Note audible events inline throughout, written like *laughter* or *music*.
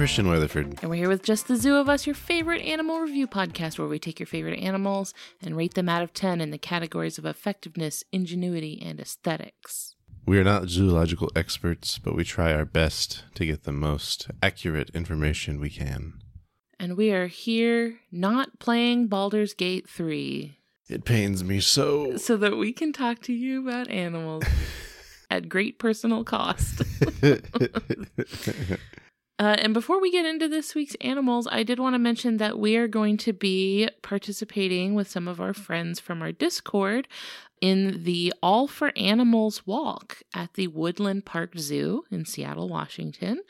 Christian Weatherford. And we're here with Just the Zoo of Us, your favorite animal review podcast, where we take your favorite animals and rate them out of 10 in the categories of effectiveness, ingenuity, and aesthetics. We are not zoological experts, but we try our best to get the most accurate information we can. And we are here not playing Baldur's Gate 3 It pains me so. so that we can talk to you about animals *laughs* at great personal cost. *laughs* Uh, and before we get into this week's animals, I did want to mention that we are going to be participating with some of our friends from our Discord in the All for Animals walk at the Woodland Park Zoo in Seattle, Washington.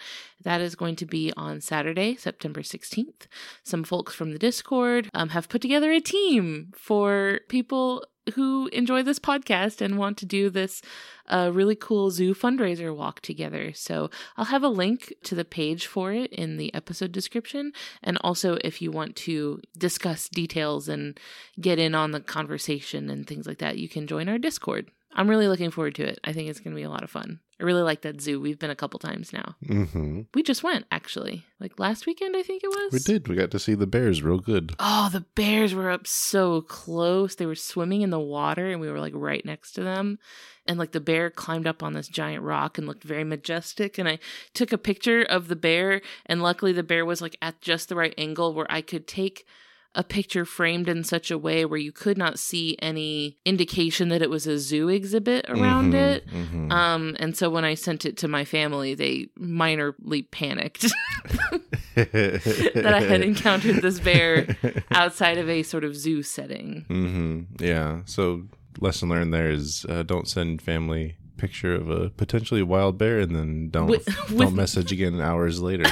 That is going to be on Saturday, September 16th. Some folks from the Discord um, have put together a team for people who enjoy this podcast and want to do this uh, really cool zoo fundraiser walk together. So I'll have a link to the page for it in the episode description. And also, if you want to discuss details and get in on the conversation and things like that, you can join our Discord. I'm really looking forward to it. I think it's going to be a lot of fun. I really like that zoo. We've been a couple times now. hmm We just went, actually. Like last weekend, I think it was. We did. We got to see the bears real good. Oh, the bears were up so close. They were swimming in the water and we were like right next to them. And like the bear climbed up on this giant rock and looked very majestic. And I took a picture of the bear. And luckily, the bear was like at just the right angle where I could take a picture framed in such a way where you could not see any indication that it was a zoo exhibit around Mhm, it. mhm. Um, and so when I sent it to my family, they minorly panicked *laughs* that I had *laughs* encountered this bear *laughs* outside of a sort of zoo setting. hmm Yeah. So lesson learned there is uh, don't send family picture of a potentially wild bear and then don't With- don't with- message again hours later.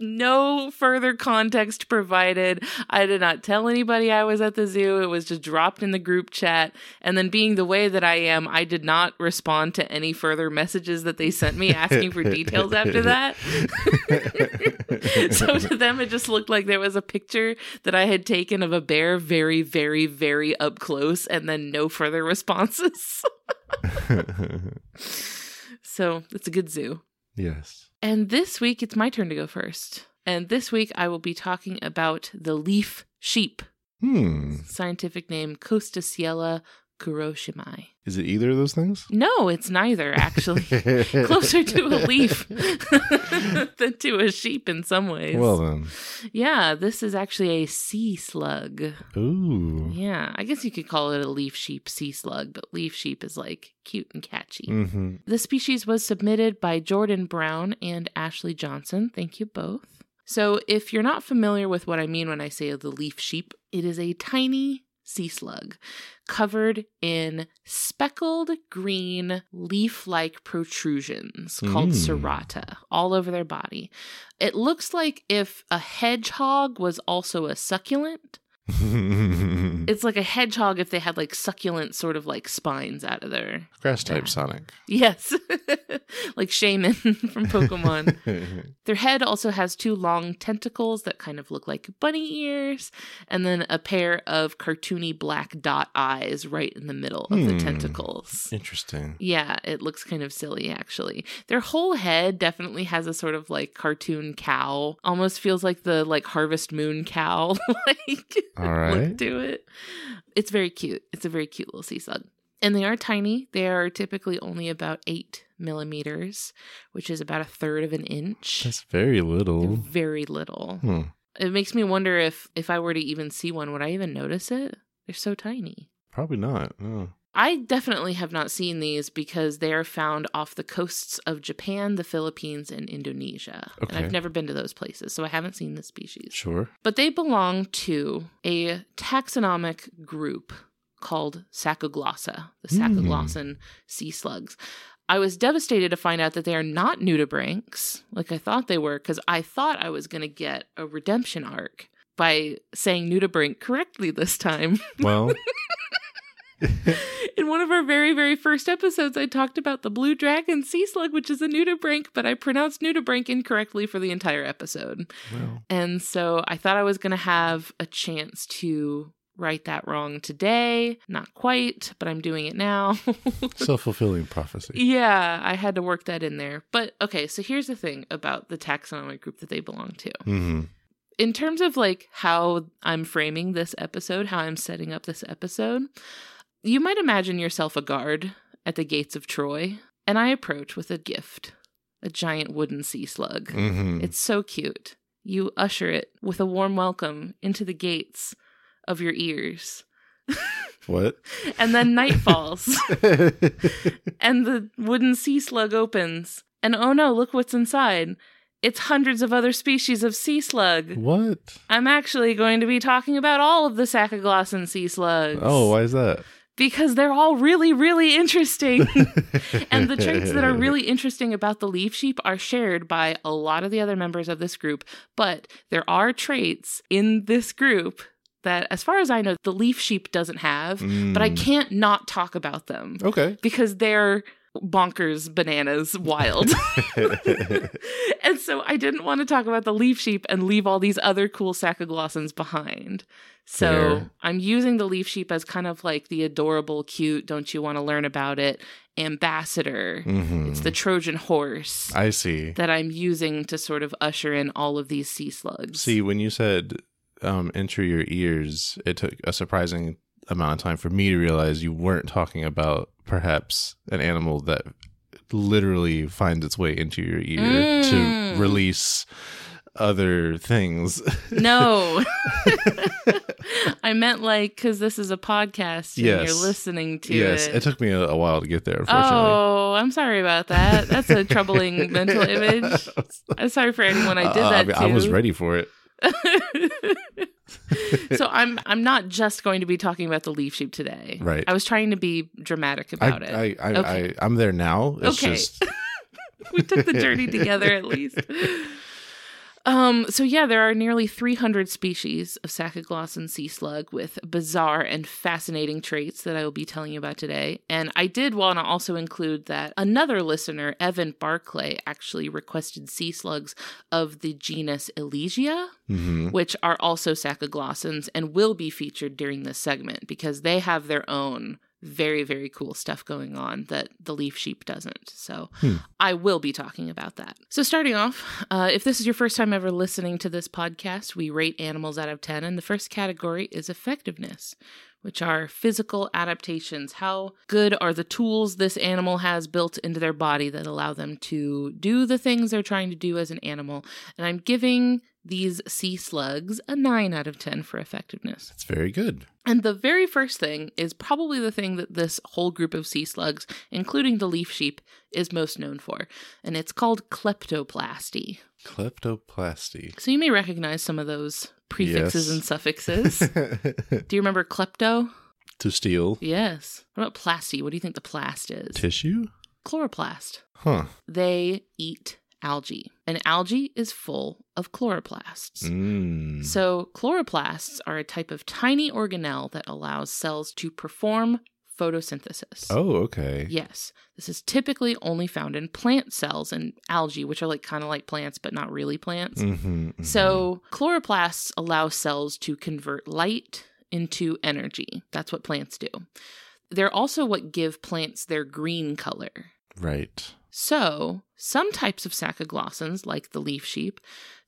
No further context provided, I did not tell anybody I was at the zoo. It was just dropped in the group chat. And then, being the way that I am, I did not respond to any further messages that they sent me asking for details after that. *laughs* so to them, it just looked like there was a picture that I had taken of a bear very, very, very up close, and then no further responses. *laughs* *laughs* so it's a good zoo. yes. And this week, it's my turn to go first. And this week, I will be talking about the leaf sheep, Hmm. scientific name Costasiella kuroshimai. Is it either of those things? No, it's neither, actually. *laughs* Closer to a leaf *laughs* than to a sheep in some ways. Well then. yeah, this is actually a sea slug. Ooh. Yeah, I guess you could call it a leaf sheep sea slug, but leaf sheep is like cute and catchy. hmm The species was submitted by Jordan Brown and Ashley Johnson. Thank you both. So, if you're not familiar with what I mean when I say the leaf sheep, it is a tiny sea slug covered in speckled green leaf like protrusions called Mm. cerata all over their body. It looks like if a hedgehog was also a succulent. *laughs* It's like a hedgehog if they had like succulent sort of like spines out of their Grass type Yeah. Sonic. Yes, *laughs* like Shaymin *laughs* from Pokemon. *laughs* Their head also has two long tentacles that kind of look like bunny ears, and then a pair of cartoony black dot eyes right in the middle of the Hmm. tentacles. Interesting. Yeah, it looks kind of silly actually. Their whole head definitely has a sort of like cartoon cow. Almost feels like the like Harvest Moon cow like All right. look to it. It's very cute. It's a very cute little sea slug. And they are tiny. They are typically only about eight millimeters, which is about a third of an inch. That's very They're little. very little. Hmm. It makes me wonder if if I were to even see one, would I even notice it? They're so tiny. Probably not. No. I definitely have not seen these because they are found off the coasts of Japan, the Philippines, and Indonesia. And I've never been to those places, so I haven't seen the species. Sure. But they belong to a taxonomic group called Sacoglossa, the Hmm. Sacoglossan sea slugs. I was devastated to find out that they are not nudibranchs, like I thought they were, because I thought I was going to get a redemption arc by saying nudibranch correctly this time. Well, *laughs* *laughs* In one of our very, very first episodes, I talked about the blue dragon sea slug, which is a nudibranch, but I pronounced nudibranch incorrectly for the entire episode. And so I thought I was going to have a chance to right that wrong today. Not quite, but I'm doing it now. *laughs* Self fulfilling prophecy. yeah, I had to work that in there. But okay, so here's the thing about the taxonomic group that they belong to. hmm In terms of like how I'm framing this episode, how I'm setting up this episode, you might imagine yourself a guard at the gates of Troy, and I approach with a gift a giant wooden sea slug. hmm It's so cute. You usher it with a warm welcome into the gates of your ears. *laughs* What? And then night *laughs* falls, and the wooden sea slug opens. And oh no, look what's inside. It's hundreds of other species of sea slug. what? I'm actually going to be talking about all of the Sacoglossan sea slugs. Oh, why is that? Because they're all really, really interesting. *laughs* and the traits that are *laughs* really interesting about the leaf sheep are shared by a lot of the other members of this group. But there are traits in this group that, as far as I know, the leaf sheep doesn't have. But I Mm. can't not talk about them Okay. because they're bonkers, bananas, wild. *laughs* *laughs* and so I didn't want to talk about the leaf sheep and leave all these other cool Sacoglossans behind. So Fair. I'm using the leaf sheep as kind of like the adorable, cute, don't you want to learn about it ambassador. Mhm. It's the Trojan horse I see. that I'm using to sort of usher in all of these sea slugs. See, when you said um, enter your ears, it took a surprising amount of time for me to realize you weren't talking about perhaps an animal that literally finds its way into your ear Mm. to release other things. No. *laughs* I meant like because this is a podcast and Yes. you're listening to yes, it. it took me a, a while to get there, unfortunately. Oh, I'm sorry about that. That's a troubling mental *laughs* image. *laughs* I'm sorry for anyone I did Uh, that mean, to. I was ready for it. *laughs* so I'm I'm not just going to be talking about the leaf sheep today. Right. I was trying to be dramatic I, about it. I, I, Okay. I, I'm there now. It's Okay. just *laughs* we took the journey together at least. *laughs* Um, so yeah, there are nearly 300 species of Sacoglossan sea slug with bizarre and fascinating traits that I will be telling you about today. And I did want to also include that another listener, Evan Barclay, actually requested sea slugs of the genus Elysia, mhm. which are also Sacoglossans and will be featured during this segment because they have their own very, very cool stuff going on that the leaf sheep doesn't. So Hmm. I will be talking about that. So, starting off, uh, if this is your first time ever listening to this podcast, we rate animals out of 10, and the first category is effectiveness. Which are physical adaptations. How good are the tools this animal has built into their body that allow them to do the things they're trying to do as an animal? And I'm giving these sea slugs a 9 out of 10 for effectiveness. it's very good. And the very first thing is probably the thing that this whole group of sea slugs, including the leaf sheep, is most known for. And it's called kleptoplasty. Kleptoplasty. So you may recognize some of those prefixes Yes. and suffixes. *laughs* do you remember klepto? to steal Yes. What about plasty? What do you think the plast is? tissue? Chloroplast. Huh. They eat algae, and algae is full of chloroplasts. Mm. So, chloroplasts are a type of tiny organelle that allows cells to perform photosynthesis. oh, okay. Yes, this is typically only found in plant cells and algae, which are like kind of like plants, but not really plants. hmm So, chloroplasts allow cells to convert light into energy. That's what plants do. They're also what give plants their green color. right. So, some types of sacoglossans, like the leaf sheep,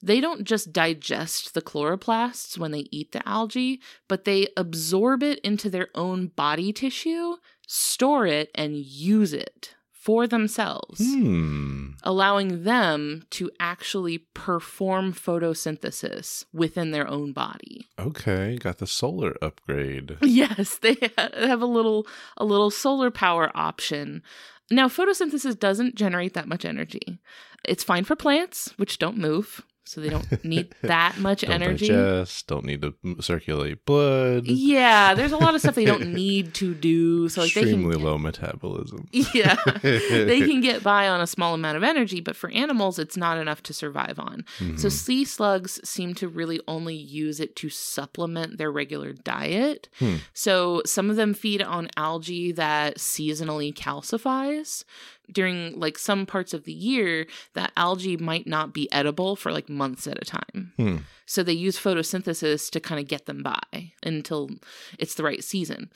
they don't just digest the chloroplasts when they eat the algae, but they absorb it into their own body tissue, store it, and use it for themselves, Hmm. allowing them to actually perform photosynthesis within their own body. Okay, got the solar upgrade. *laughs* Yes, they have a little a little solar power option. Now, photosynthesis doesn't generate that much energy. It's fine for plants, which don't move, so they don't need that much *laughs* Don't energy. digest. Don't need to circulate blood. Yeah, there's a lot of stuff they don't *laughs* need to do. So like they Extremely can low metabolism. *laughs* Yeah. they can get by on a small amount of energy, but for animals it's not enough to survive on. So Mhm. sea slugs seem to really only use it to supplement their regular diet. Hmm. So some of them feed on algae that seasonally calcifies. During like some parts of the year, that algae might not be edible for like months at a time. Hmm. So they use photosynthesis to kind of get them by until it's the right season.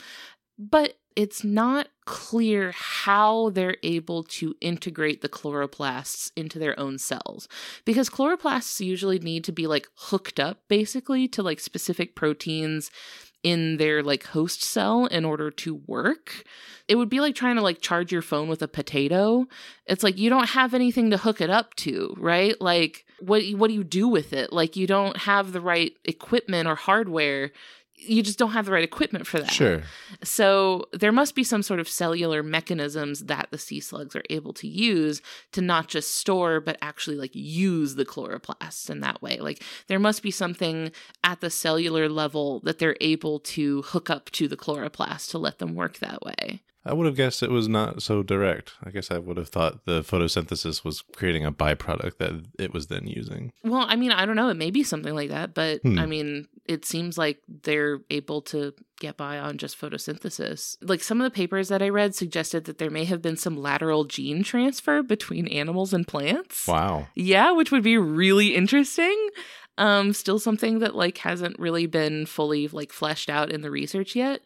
But it's not clear how they're able to integrate the chloroplasts into their own cells because chloroplasts usually need to be like hooked up basically to like specific proteins in their like host cell in order to work. It would be like trying to like charge your phone with a potato. It's like you don't have anything to hook it up to, right? Like what what do you do with it? Like you don't have the right equipment or hardware. You just don't have the right equipment for that. Sure. So there must be some sort of cellular mechanisms that the sea slugs are able to use to not just store but actually like use the chloroplasts in that way. Like there must be something at the cellular level that they're able to hook up to the chloroplast to let them work that way. I would have guessed it was not so direct. I guess I would have thought the photosynthesis was creating a byproduct that it was then using. Well, I mean, I don't know. It may be something like that, but Hmm. I mean, it seems like they're able to get by on just photosynthesis. Like some of the papers that I read suggested that there may have been some lateral gene transfer between animals and plants. Wow. Yeah, which would be really interesting. Um, still something that like hasn't really been fully like fleshed out in the research yet.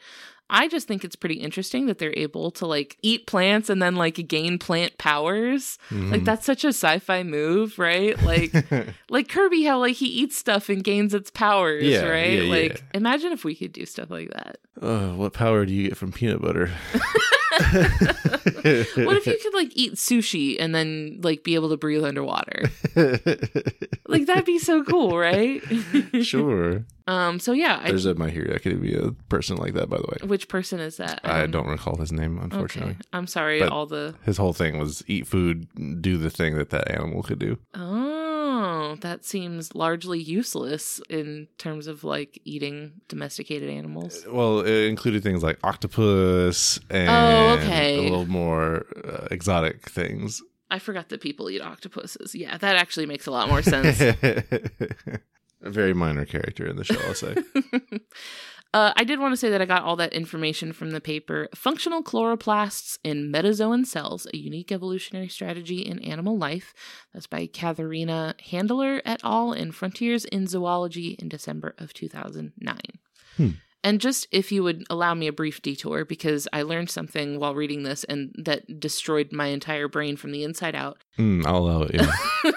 I just think it's pretty interesting that they're able to like eat plants and then like gain plant powers. Like Mhm. that's such a sci-fi move, right? Like *laughs* like Kirby how like he eats stuff and gains its powers, Yeah, right? yeah, like yeah. imagine if we could do stuff like that. Oh, what power do you get from peanut butter? *laughs* *laughs* What if you could like eat sushi and then like be able to breathe underwater? *laughs* Like that'd be so cool, right? *laughs* sure. Um so yeah, I There's a My Hero Academia person like that, by the way. Which person is that? I Um, don't recall his name, unfortunately. Okay. I'm sorry. But- all the His whole thing was eat food, do the thing that that animal could do. oh, that seems largely useless in terms of like eating domesticated animals. Well, it included things like octopus and Oh, okay. a little more uh, exotic things. I forgot that people eat octopuses. Yeah, that actually makes a lot more sense. *laughs* a very minor character in the show, I'll say. *laughs* uh, I did want to say that I got all that information from the paper Functional Chloroplasts in Metazoan Cells, a Unique Evolutionary Strategy in Animal Life. That's by Katharina Händeler et al. in Frontiers in Zoology in December of 2009. Hmm. And just if you would allow me a brief detour, because I learned something while reading this and that destroyed my entire brain from the inside out. Mm, I'll allow it. Yeah. *laughs*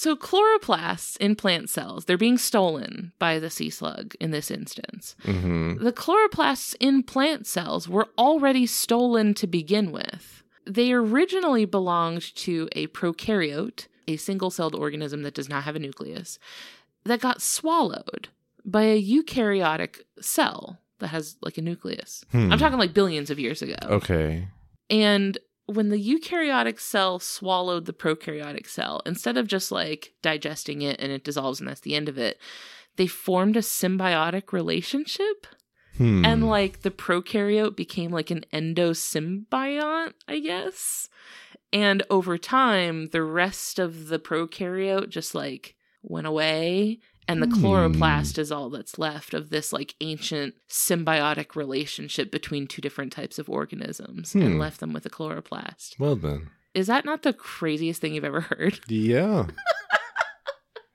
so chloroplasts in plant cells, they're being stolen by the sea slug in this instance. hmm The chloroplasts in plant cells were already stolen to begin with. They originally belonged to a prokaryote, a single celled organism that does not have a nucleus, that got swallowed by a eukaryotic cell that has like a nucleus. Hmm. I'm talking like billions of years ago. Okay. And when the eukaryotic cell swallowed the prokaryotic cell, instead of just like digesting it and it dissolves and that's the end of it, they formed a symbiotic relationship. Hmm. And like the prokaryote became like an endosymbiont, I guess. And over time, the rest of the prokaryote just like went away. And the Hmm. chloroplast is all that's left of this like ancient symbiotic relationship between two different types of organisms Hmm. and left them with a chloroplast. well then. Is that not the craziest thing you've ever heard? Yeah. *laughs*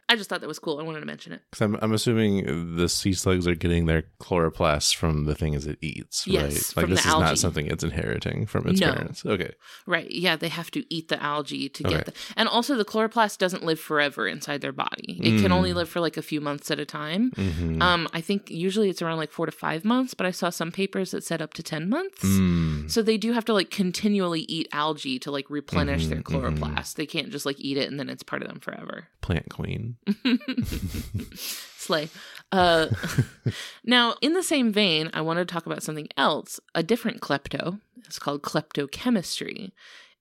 I just thought that was cool. I wanted to mention it. Because I'm, I'm assuming the sea slugs are getting their chloroplasts from the things it eats, Yes, right? Like from this the is algae. not something it's inheriting from its No. parents. Okay. Right. Yeah, they have to eat the algae to Okay. get the. And also, the chloroplast doesn't live forever inside their body. It can Mm. only live for like a few months at a time. hmm Um, I think usually it's around like four to five months, but I saw some papers that said up to 10 months. Mm. So they do have to like continually eat algae to like replenish their Mhm, mhm. chloroplast. They can't just like eat it and then it's part of them forever. Plant queen. *laughs* Slay. Uh, *laughs* now, in the same vein, I want to talk about something else, a different klepto. It's called kleptochemistry.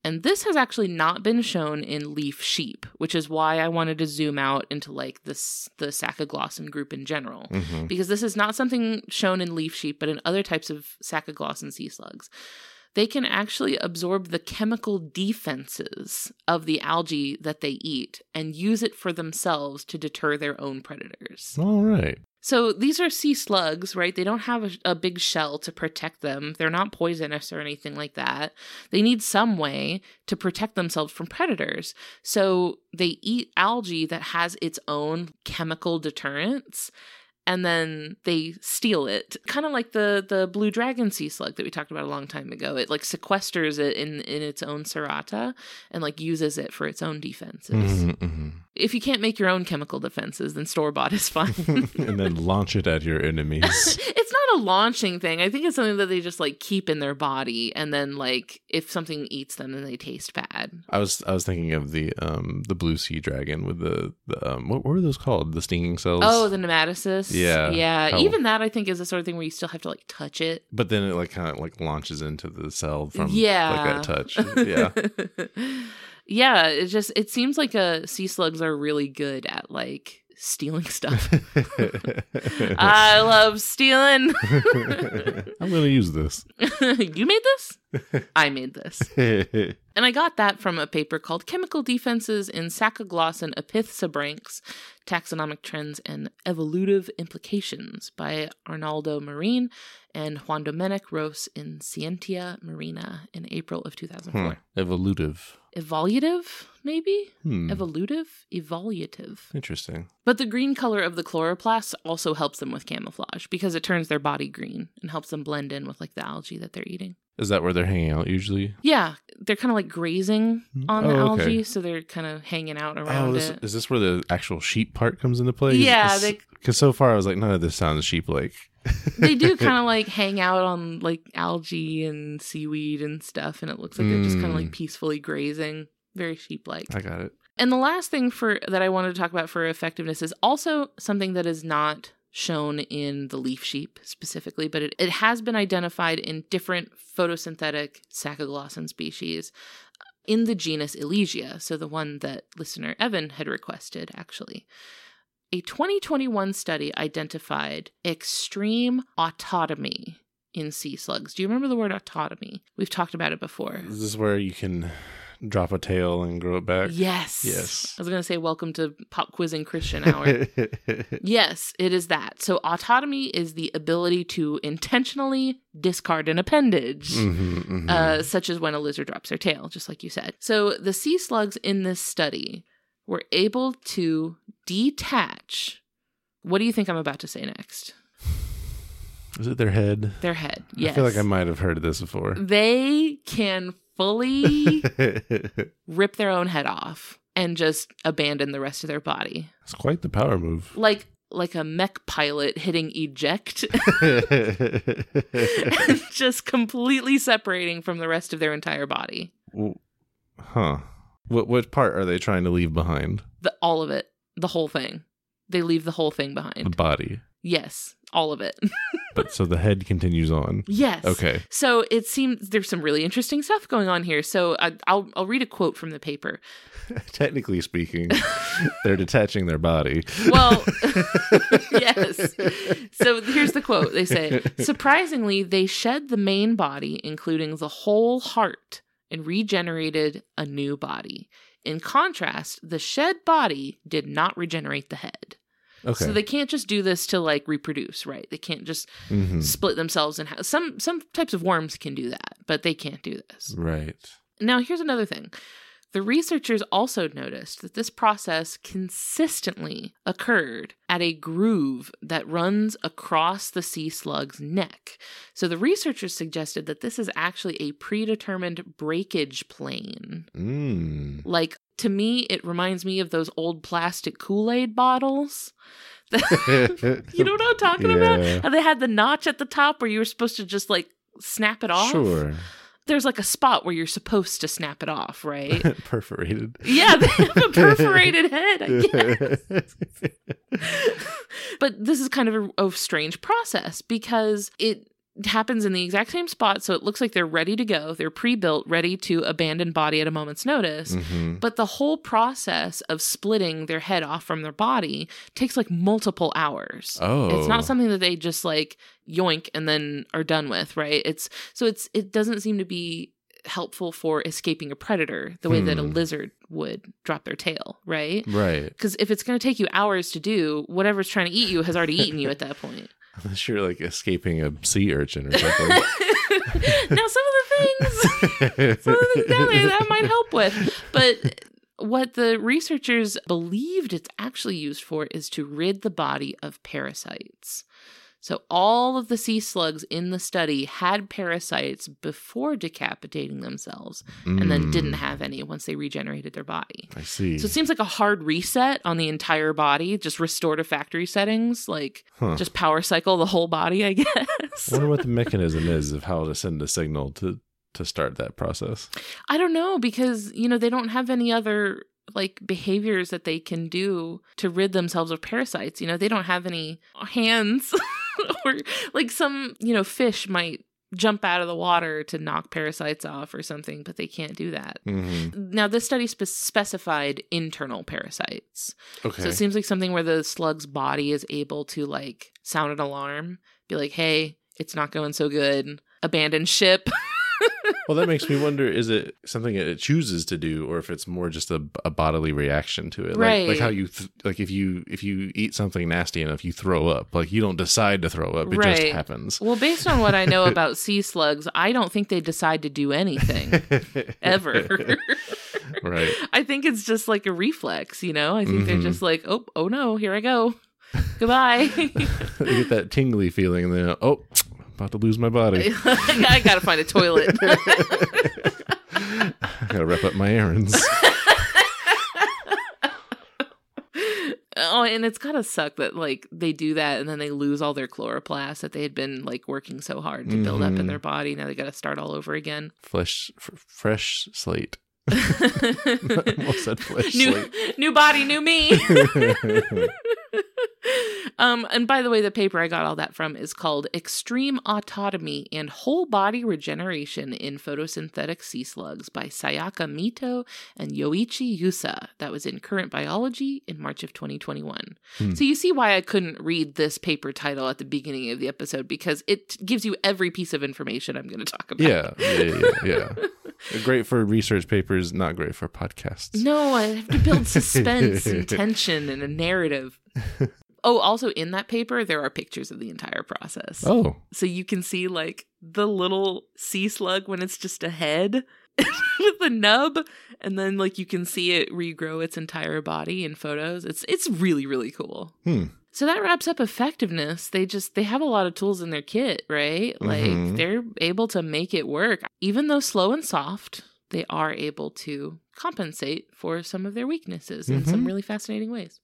And this has actually not been shown in leaf sheep, which is why I wanted to zoom out into like this the sacoglossan group in general. hmm Because this is not something shown in leaf sheep, but in other types of sacoglossan sea slugs. They can actually absorb the chemical defenses of the algae that they eat and use it for themselves to deter their own predators. All right. So these are sea slugs, right? They don't have a, a, big shell to protect them. They're not poisonous or anything like that. They need some way to protect themselves from predators. So they eat algae that has its own chemical deterrents and then they steal it. Kind of like the the blue dragon sea slug that we talked about a long time ago. It like sequesters it in in its own cerata and like uses it for its own defenses. Mm-hmm, mm-hmm. If you can't make your own chemical defenses then store bought is fine *laughs* and then launch it at your enemies *laughs* it's not a launching thing i think it's something that they just like keep in their body and then like if something eats them then they taste bad i was i was thinking of the um the blue sea dragon with the, the um what, what were those called the stinging cells oh the nematocysts yeah. Yeah. How, Even that I think is the sort of thing where you still have to like touch it. But then it like kind of like launches into the cell from yeah. like that touch. Yeah. *laughs* yeah. It just it seems like a uh, sea slugs are really good at like stealing stuff. *laughs* I love stealing. I'm going to use this. *laughs* you made this? *laughs* I made this. *laughs* and I got that from a paper called Chemical Defenses in Sacoglossan Opisthobranchs Taxonomic Trends and Evolutive Implications by Arnaldo Marín and Juan Domenic Ros in Scientia Marina in April of 2004. Hmm. Evolutive. Evolutive, maybe? Hmm. Evolutive? Evolutive. Interesting. But the green color of the chloroplasts also helps them with camouflage because it turns their body green and helps them blend in with like the algae that they're eating. Is that where they're hanging out usually? Yeah, they're kind of like grazing hmm. on the oh, okay. algae, so they're kind of hanging out around oh, this, it. Is this where the actual sheep part comes into play? Yeah, because so far I was like, none of this sounds sheep-like. *laughs* they do kind of like hang out on like algae and seaweed and stuff, and it looks like mm. they're just kind of like hmm. peacefully grazing, very sheep-like. I got it. And the last thing for that I wanted to talk about for effectiveness is also something that is not shown in the leaf sheep specifically, but it, it has been identified in different photosynthetic sacoglossan species uh, in the genus Elysia, so the one that listener Evan had requested, actually. A 2021 study identified extreme autotomy in sea slugs. Do you remember the word autotomy? We've talked about it before. This is where you can drop a tail and grow it back? Yes. Yes. I was going to say, welcome to Pop Quizzing Christian Hour. *laughs* yes, it is that. So, autotomy is the ability to intentionally discard an appendage, mm-hmm, mm-hmm. Uh, such as when a lizard drops their tail, just like you said. So, the sea slugs in this study were able to detach. What do you think I'm about to say next? Is it their head? Their head, yes. I feel like I might have heard this before. They can fully *laughs* rip their own head off and just abandon the rest of their body. It's quite the power move. Like like a mech pilot hitting eject *laughs* and just completely separating from the rest of their entire body. Huh. What what part are they trying to leave behind? The all of it. The whole thing. They leave the whole thing behind. The body. Yes, all of it. *laughs* but so the head continues on. Yes. Okay. So it seems there's some really interesting stuff going on here. So I, will I'll read a quote from the paper. *laughs* Technically speaking, they're detaching their body. Well, *laughs* yes. So here's the quote. They say, surprisingly, they shed the main body, including the whole heart, and regenerated a new body. In contrast, the shed body did not regenerate the head. Okay. So they can't just do this to like reproduce, right? They can't just mm-hmm. split themselves in half. Some some types of worms can do that, but they can't do this. Right. Now, here's another thing. The researchers also noticed that this process consistently occurred at a groove that runs across the sea slug's neck. So the researchers suggested that this is actually a predetermined breakage plane. Mm. Like to me, it reminds me of those old plastic Kool Aid bottles. *laughs* you know what I'm talking yeah. about? How they had the notch at the top where you were supposed to just like snap it off. Sure. There's like a spot where you're supposed to snap it off, right? *laughs* perforated. Yeah, they have a perforated head, I *laughs* guess. *laughs* but this is kind of a, a strange process because it happens in the exact same spot so it looks like they're ready to go they're pre-built ready to abandon body at a moment's notice mm-hmm. but the whole process of splitting their head off from their body takes like multiple hours oh it's not something that they just like yoink and then are done with right it's so it's it doesn't seem to be helpful for escaping a predator the way that a Hmm. lizard would drop their tail, right? Right. Because if it's going to take you hours to do, whatever's trying to eat you has already eaten you at that point. Unless you're like escaping a sea urchin or something. *laughs* now, some of the things, some of the things down there that might help with, but what the researchers believed it's actually used for is to rid the body of parasites. So all of the sea slugs in the study had parasites before decapitating themselves and then Mm, didn't have any once they regenerated their body. I see. So it seems like a hard reset on the entire body, just restore to factory settings, like Huh. just power cycle the whole body, I *laughs* guess. I wonder what the mechanism is of how to send a signal to to start that process. I don't know because, you know, they don't have any other like behaviors that they can do to rid themselves of parasites. You know, they don't have any hands *laughs* *laughs* or like some, you know, fish might jump out of the water to knock parasites off or something, but they can't do that. hmm Now, this study spe- specified internal parasites. Okay. So it seems like something where the slug's body is able to like sound an alarm, be like, hey, it's not going so good, abandon ship. *laughs* well, that makes me wonder: is it something it chooses to do, or if it's more just a, a bodily reaction to it? Like, like how you th- like if you if you eat something nasty enough, you throw up. Like you don't decide to throw up; it just happens. Well, based on what I know *laughs* about sea slugs, I don't think they decide to do anything ever. *laughs* right. I think it's just like a reflex, you know? I think they're Mhm. just like, oh, oh no, here I go. Goodbye. *laughs* you get that tingly feeling, and then oh, about to lose my body. *laughs* I gotta find a toilet. I *laughs* gotta wrap up my errands. *laughs* oh, and it's gotta suck that like they do that and then they lose all their chloroplast that they had been like working so hard to build up in Mhm. their body. Now they gotta start all over again. Flesh, f- fresh slate. *laughs* Said new, new body, new me. *laughs* *laughs* um, and by the way, the paper I got all that from is called Extreme Autotomy and Whole Body Regeneration in Photosynthetic Sea Slugs by Sayaka Mitoh and Yoichi Yusa. That was in Current Biology in March of 2021. Hmm. So you see why I couldn't read this paper title at the beginning of the episode because it gives you every piece of information I'm going to talk about. yeah, yeah, yeah, yeah. *laughs* Great for research papers, not great for podcasts. No, I have to build *laughs* suspense and *laughs* tension and a narrative. Oh, also in that paper, there are pictures of the entire process. Oh, So you can see like the little sea slug when it's just a head with the nub, and then like you can see it regrow its entire body in photos. It's it's really, really cool. Hmm. So that wraps up effectiveness. They just they have a lot of tools in their kit, right? Like Mhm. they're able to make it work. Even though slow and soft, they are able to compensate for some of their weaknesses in some Mhm. really fascinating ways.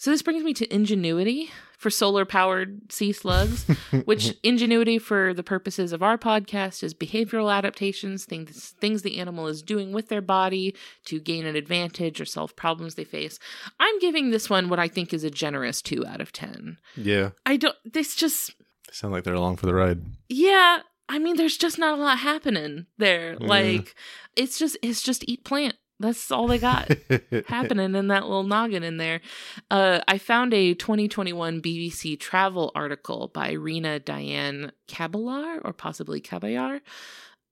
So this brings me to ingenuity for solar powered sea slugs, which *laughs* ingenuity for the purposes of our podcast is behavioral adaptations, things things the animal is doing with their body to gain an advantage or solve problems they face. I'm giving this one what I think is a generous 2 out of 10. yeah. I don't this just They sound like they're along for the ride. yeah, I mean there's just not a lot happening there. Like it's just it's just eat plant. That's all they got *laughs* happening in that little noggin in there. Uh, I found a 2021 BBC travel article by Rina Diane Caballar, or possibly Caballar,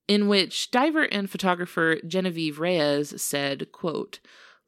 in which diver and photographer Genevieve Reyes said, quote,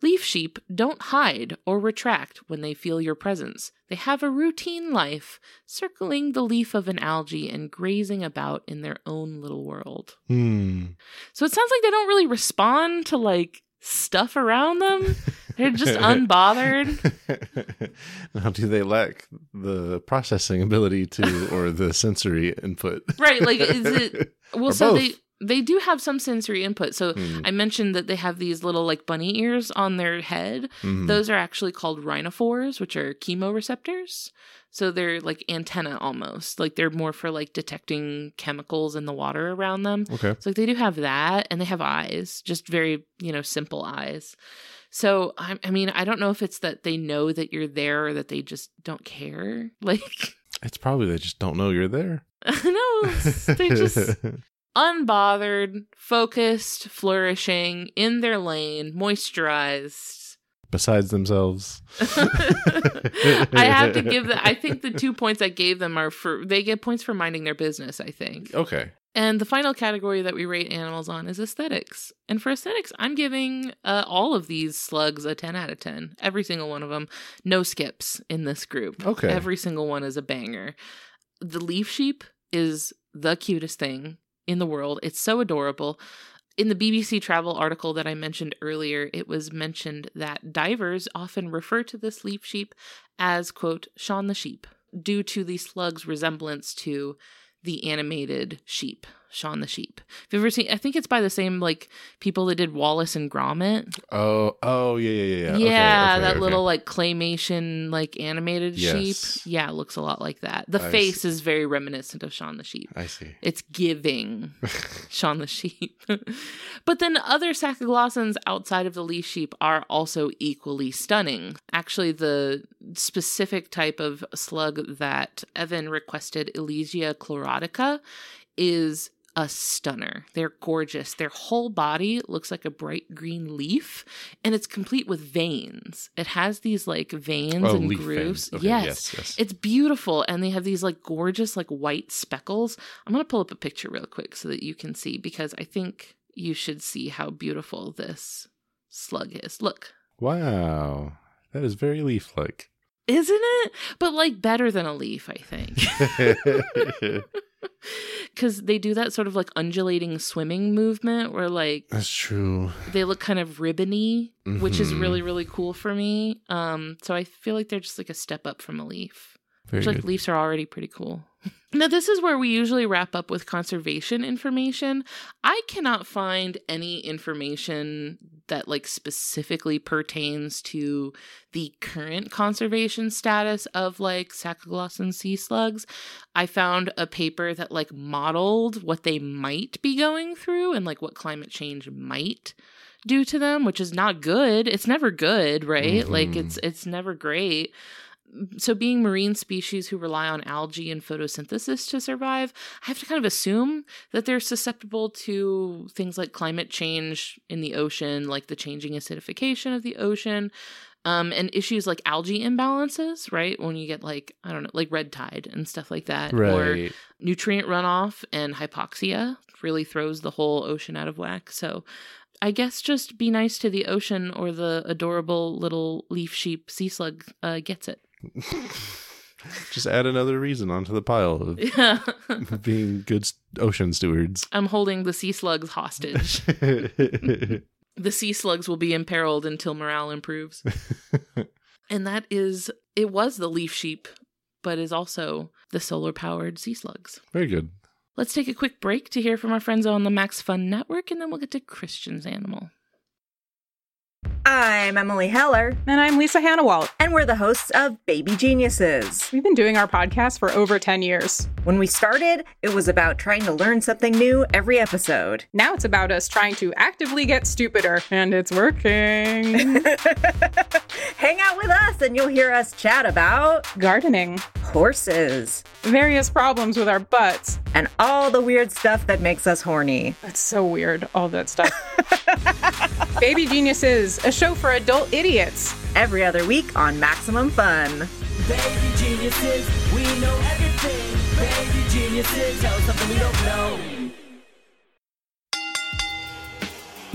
Leaf sheep don't hide or retract when they feel your presence. They have a routine life, circling the leaf of an algae and grazing about in their own little world. Hmm. So it sounds like they don't really respond to like stuff around them. They're just *laughs* unbothered. *laughs* now, do they lack the processing ability to, or the sensory input? Right, like, is it- *laughs* Well, Or so both. they they do have some sensory input. So Hmm. I mentioned that they have these little like bunny ears on their head. Mhm. Those are actually called rhinophores, which are chemoreceptors. So they're like antenna almost. Like they're more for like detecting chemicals in the water around them. Okay. So like they do have that, and they have eyes, just very you know simple eyes. So I, I mean, I don't know if it's that they know that you're there or that they just don't care. *laughs* Like It's probably they just don't know you're there. *laughs* no, they're just *laughs* unbothered, focused, flourishing in their lane, moisturized. Besides themselves. *laughs* I have to *laughs* give the. I think the two points I gave them are for they get points for minding their business. I think. Okay. And the final category that we rate animals on is aesthetics. And for aesthetics, I'm giving uh, all of these slugs a 10 out of 10. Every single one of them. No skips in this group. Okay. Every single one is a banger. The leaf sheep is the cutest thing in the world. It's so adorable. In the BBC travel article that I mentioned earlier, it was mentioned that divers often refer to this leaf sheep as, quote, Shaun the sheep, due to the slug's resemblance to the animated sheep, Shaun the sheep. Have you ever seen? I think it's by the same like people that did Wallace and Gromit. Oh, oh, yeah, yeah, yeah. Yeah, Okay, okay, that okay. little like claymation like animated Yes. sheep. Yeah, it looks a lot like that. The I face is very reminiscent of Shaun the sheep. I see. It's giving *laughs* Shaun the sheep. *laughs* but then other Sacoglossans outside of the leaf sheep are also equally stunning. Actually, the specific type of slug that Evan requested, Elysia chlorotica, is a stunner. They're gorgeous. Their whole body looks like a bright green leaf and it's complete with veins. It has these like veins oh, and leaf grooves. Okay, yes. yes, yes. It's beautiful and they have these like gorgeous like white speckles. I'm going to pull up a picture real quick so that you can see because I think you should see how beautiful this slug is. Look. wow, that is very leaf-like. Isn't it? But like better than a leaf, I think. *laughs* *laughs* *laughs* Cuz they do that sort of like undulating swimming movement where like That's true. they look kind of ribbony, which is Mhm. really really cool for me. Um so I feel like they're just like a step up from a leaf. Very Which, like leaves are already pretty cool. *laughs* now, this is where we usually wrap up with conservation information. I cannot find any information that like specifically pertains to the current conservation status of like sacoglossan sea slugs. I found a paper that like modeled what they might be going through and like what climate change might do to them, which is not good. It's never good, right? Like Mhm. it's it's never great so being marine species who rely on algae and photosynthesis to survive i have to kind of assume that they're susceptible to things like climate change in the ocean like the changing acidification of the ocean um, and issues like algae imbalances right when you get like i don't know like red tide and stuff like that or nutrient runoff and hypoxia really throws the whole ocean out of whack. So I guess just be nice to the ocean or the adorable little leaf sheep sea slug uh, gets it. *laughs* Just add another reason onto the pile of *laughs* Yeah. *laughs* being good ocean stewards. I'm holding the sea slugs hostage. the sea slugs will be imperiled until morale improves. and that is, it was the leaf sheep, but is also the solar powered sea slugs. Very good. Let's take a quick break to hear from our friends on the Max Fun Network, and then we'll get to Christian's animal. I'm Emily Heller, And I'm Lisa Hanawalt. and we're the hosts of Baby Geniuses. We've been doing our podcast for over 10 years. When we started, it was about trying to learn something new every episode. Now it's about us trying to actively get stupider, and it's working. *laughs* Hang out with us, and you'll hear us chat about Gardening, horses various problems with our butts. and all the weird stuff that makes us horny. That's so weird, all that stuff. *laughs* Baby Geniuses, a show for adult idiots. Every other week on Maximum Fun. Baby geniuses, we know everything. Baby geniuses, tell us something we don't know.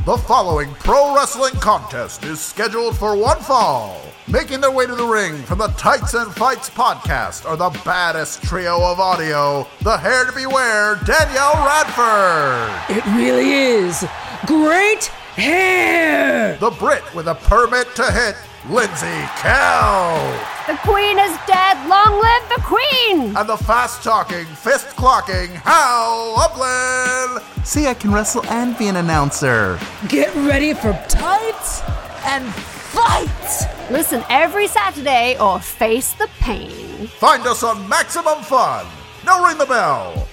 The following pro wrestling contest is scheduled for one fall. Making their way to the ring from the Tights and Fights podcast are the baddest trio of audio, the hair to beware, Danielle Radford, It really is great hair. the Brit with a permit to hit, Lindsay Kelk, The queen is dead. Long live the queen! and the fast talking, fist clocking Hal Lublin. See, I can wrestle and be an announcer. Get ready for tights and fight. Listen every Saturday or face the pain. Find us on Maximum Fun. Now ring the bell.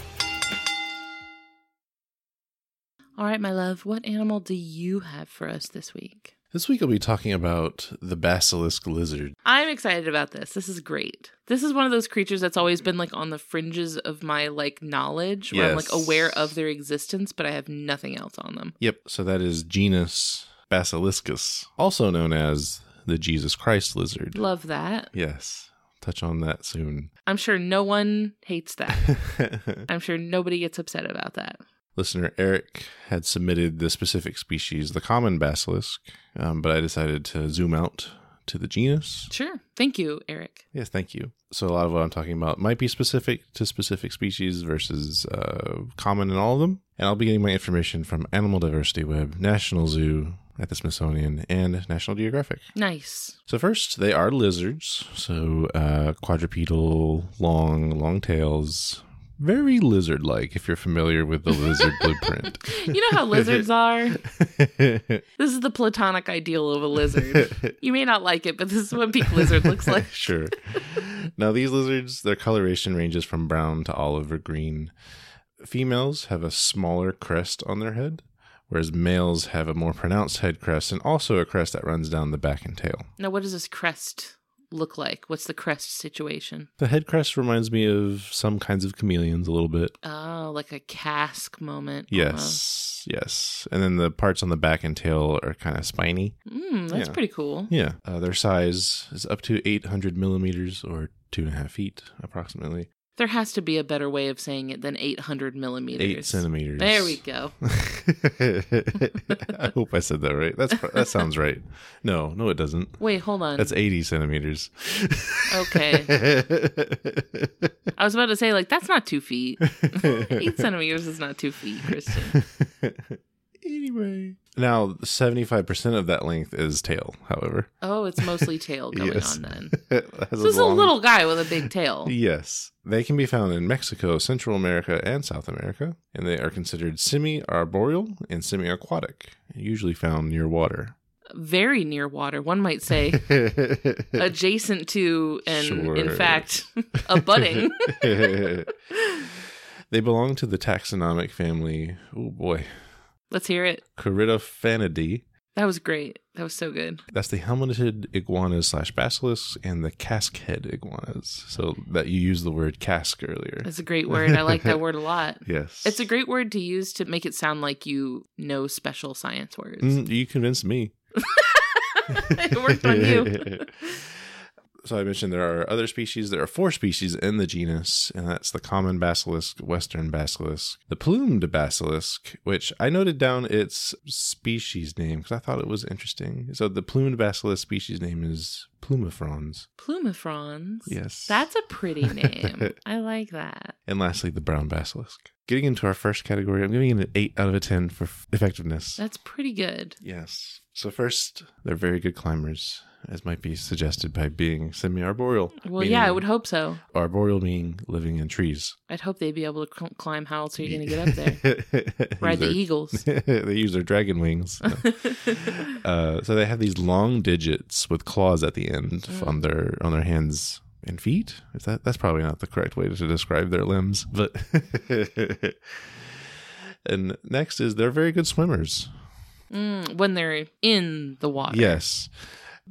All right, my love, what animal do you have for us this week? This week I'll be talking about the basilisk lizard. I'm excited about this. This is great. This is one of those creatures that's always been like on the fringes of my like knowledge where I'm like aware of their existence, but I have nothing else on them. Yep, so that is genus Basiliscus, also known as the Jesus Christ lizard. Love that. Yes. touch on that soon. I'm sure no one hates that. *laughs* I'm sure nobody gets upset about that. Listener Eric had submitted the specific species, the common basilisk, um, but I decided to zoom out to the genus. Sure. Thank you, Eric. Yes, thank you. So a lot of what I'm talking about might be specific to specific species versus uh, common in all of them. And I'll be getting my information from Animal Diversity Web, National Zoo at the Smithsonian, and National Geographic. Nice. So first, they are lizards. So uh, quadrupedal, long, long tails. Very lizard-like, if you're familiar with the lizard blueprint. *laughs* You know how lizards are? *laughs* This is the platonic ideal of a lizard. You may not like it, but this is what peak lizard looks like. *laughs* sure. Now, these lizards, their coloration ranges from brown to olive or green. Females have a smaller crest on their head, whereas males have a more pronounced head crest and also a crest that runs down the back and tail. Now, what is this crest look like? What's the crest situation? The head crest reminds me of some kinds of chameleons a little bit. Oh, like a casque moment. Yes, yes. And then the parts on the back and tail are kind of spiny. Mm, that's Yeah. pretty cool. Yeah. Uh, their size is up to 800 millimeters or two and a half feet approximately. There has to be a better way of saying it than 800 millimeters. Eight centimeters. There we go. *laughs* I hope I said that right. That's that sounds right. No, no, it doesn't. Wait, hold on. That's 80 centimeters. Okay. I was about to say, like, that's not two feet. *laughs* Eight centimeters is not two feet, Christian. anyway. Now, 75% of that length is tail, however. Oh, it's mostly tail *laughs* going Yes. on then. *laughs* So this is a little guy with a big tail. Yes. They can be found in Mexico, Central America, and South America, and they are considered semi arboreal and semi aquatic, usually found near water. Very near water, one might say. *laughs* Adjacent to, and in Sure. fact, abutting. they belong to the taxonomic family, oh boy, Let's hear it. Corytophanidae. That was great. That was so good. That's the helmeted iguanas slash basilisks and the casque-head iguanas. So that you used the word cask earlier. That's a great word. I like that word a lot. *laughs* Yes. It's a great word to use to make it sound like you know special science words. Mm, you convinced me. *laughs* it worked on you. *laughs* so I mentioned there are other species. There are four species in the genus, and that's the common basilisk, western basilisk, the plumed basilisk, which I noted down its species name because I thought it was interesting. So the plumed basilisk species name is Plumifrons. Plumifrons. Yes. That's a pretty *laughs* name. I like that. And lastly, the brown basilisk. Getting into our first category, I'm giving it an 8 out of a 10 for f- effectiveness. That's pretty good. Yes. So first, they're very good climbers, as might be suggested by being semi-arboreal. Well, yeah, I would hope so. Arboreal meaning living in trees. I'd hope they'd be able to cl- climb. How else are you going to get up there? *laughs* Ride the eagles. *laughs* they use their dragon wings. *laughs* uh, so they have these long digits with claws at the end Mm. on their on their hands and feet. Is that that's probably not the correct way to describe their limbs, but. and next is they're very good swimmers. Mm, when they're in the water. Yes.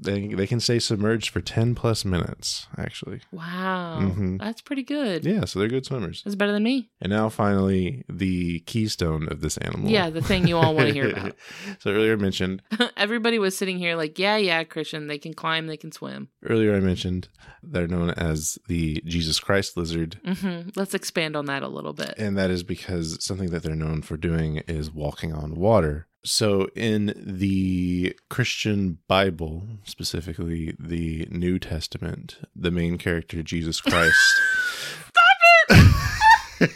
They they can stay submerged for 10 plus minutes, actually. Wow. Mhm. That's pretty good. Yeah, so they're good swimmers. That's better than me. And now finally the keystone of this animal. Yeah, the thing you all want to hear *laughs* about. so earlier I mentioned *laughs* Everybody was sitting here like, yeah, yeah, Christian, they can climb, they can swim. earlier I mentioned they're known as the Jesus Christ lizard. hmm Let's expand on that a little bit. And that is because something that they're known for doing is walking on water. So, in the Christian Bible, specifically the New Testament, the main character, Jesus Christ. Stop *laughs* it!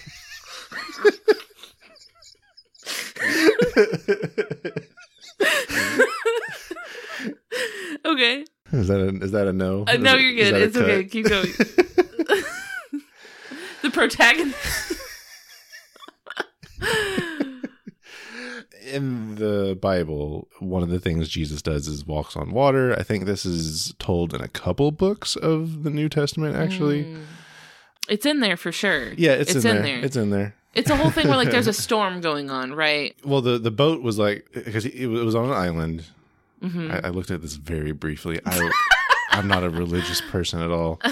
okay. Is that a, is that a no? Uh, no, you're good. It's okay. Keep going. *laughs* *laughs* the protagonist. In the Bible, one of the things Jesus does is walks on water. I think this is told in a couple books of the New Testament, actually. Mm. It's in there for sure. Yeah, it's, It's in, in there. there. It's in there. It's a whole thing where like there's a *laughs* storm going on, right? Well, the the boat was like because it was on an island. hmm I, I looked at this very briefly. I *laughs* I'm not a religious person at all. *laughs*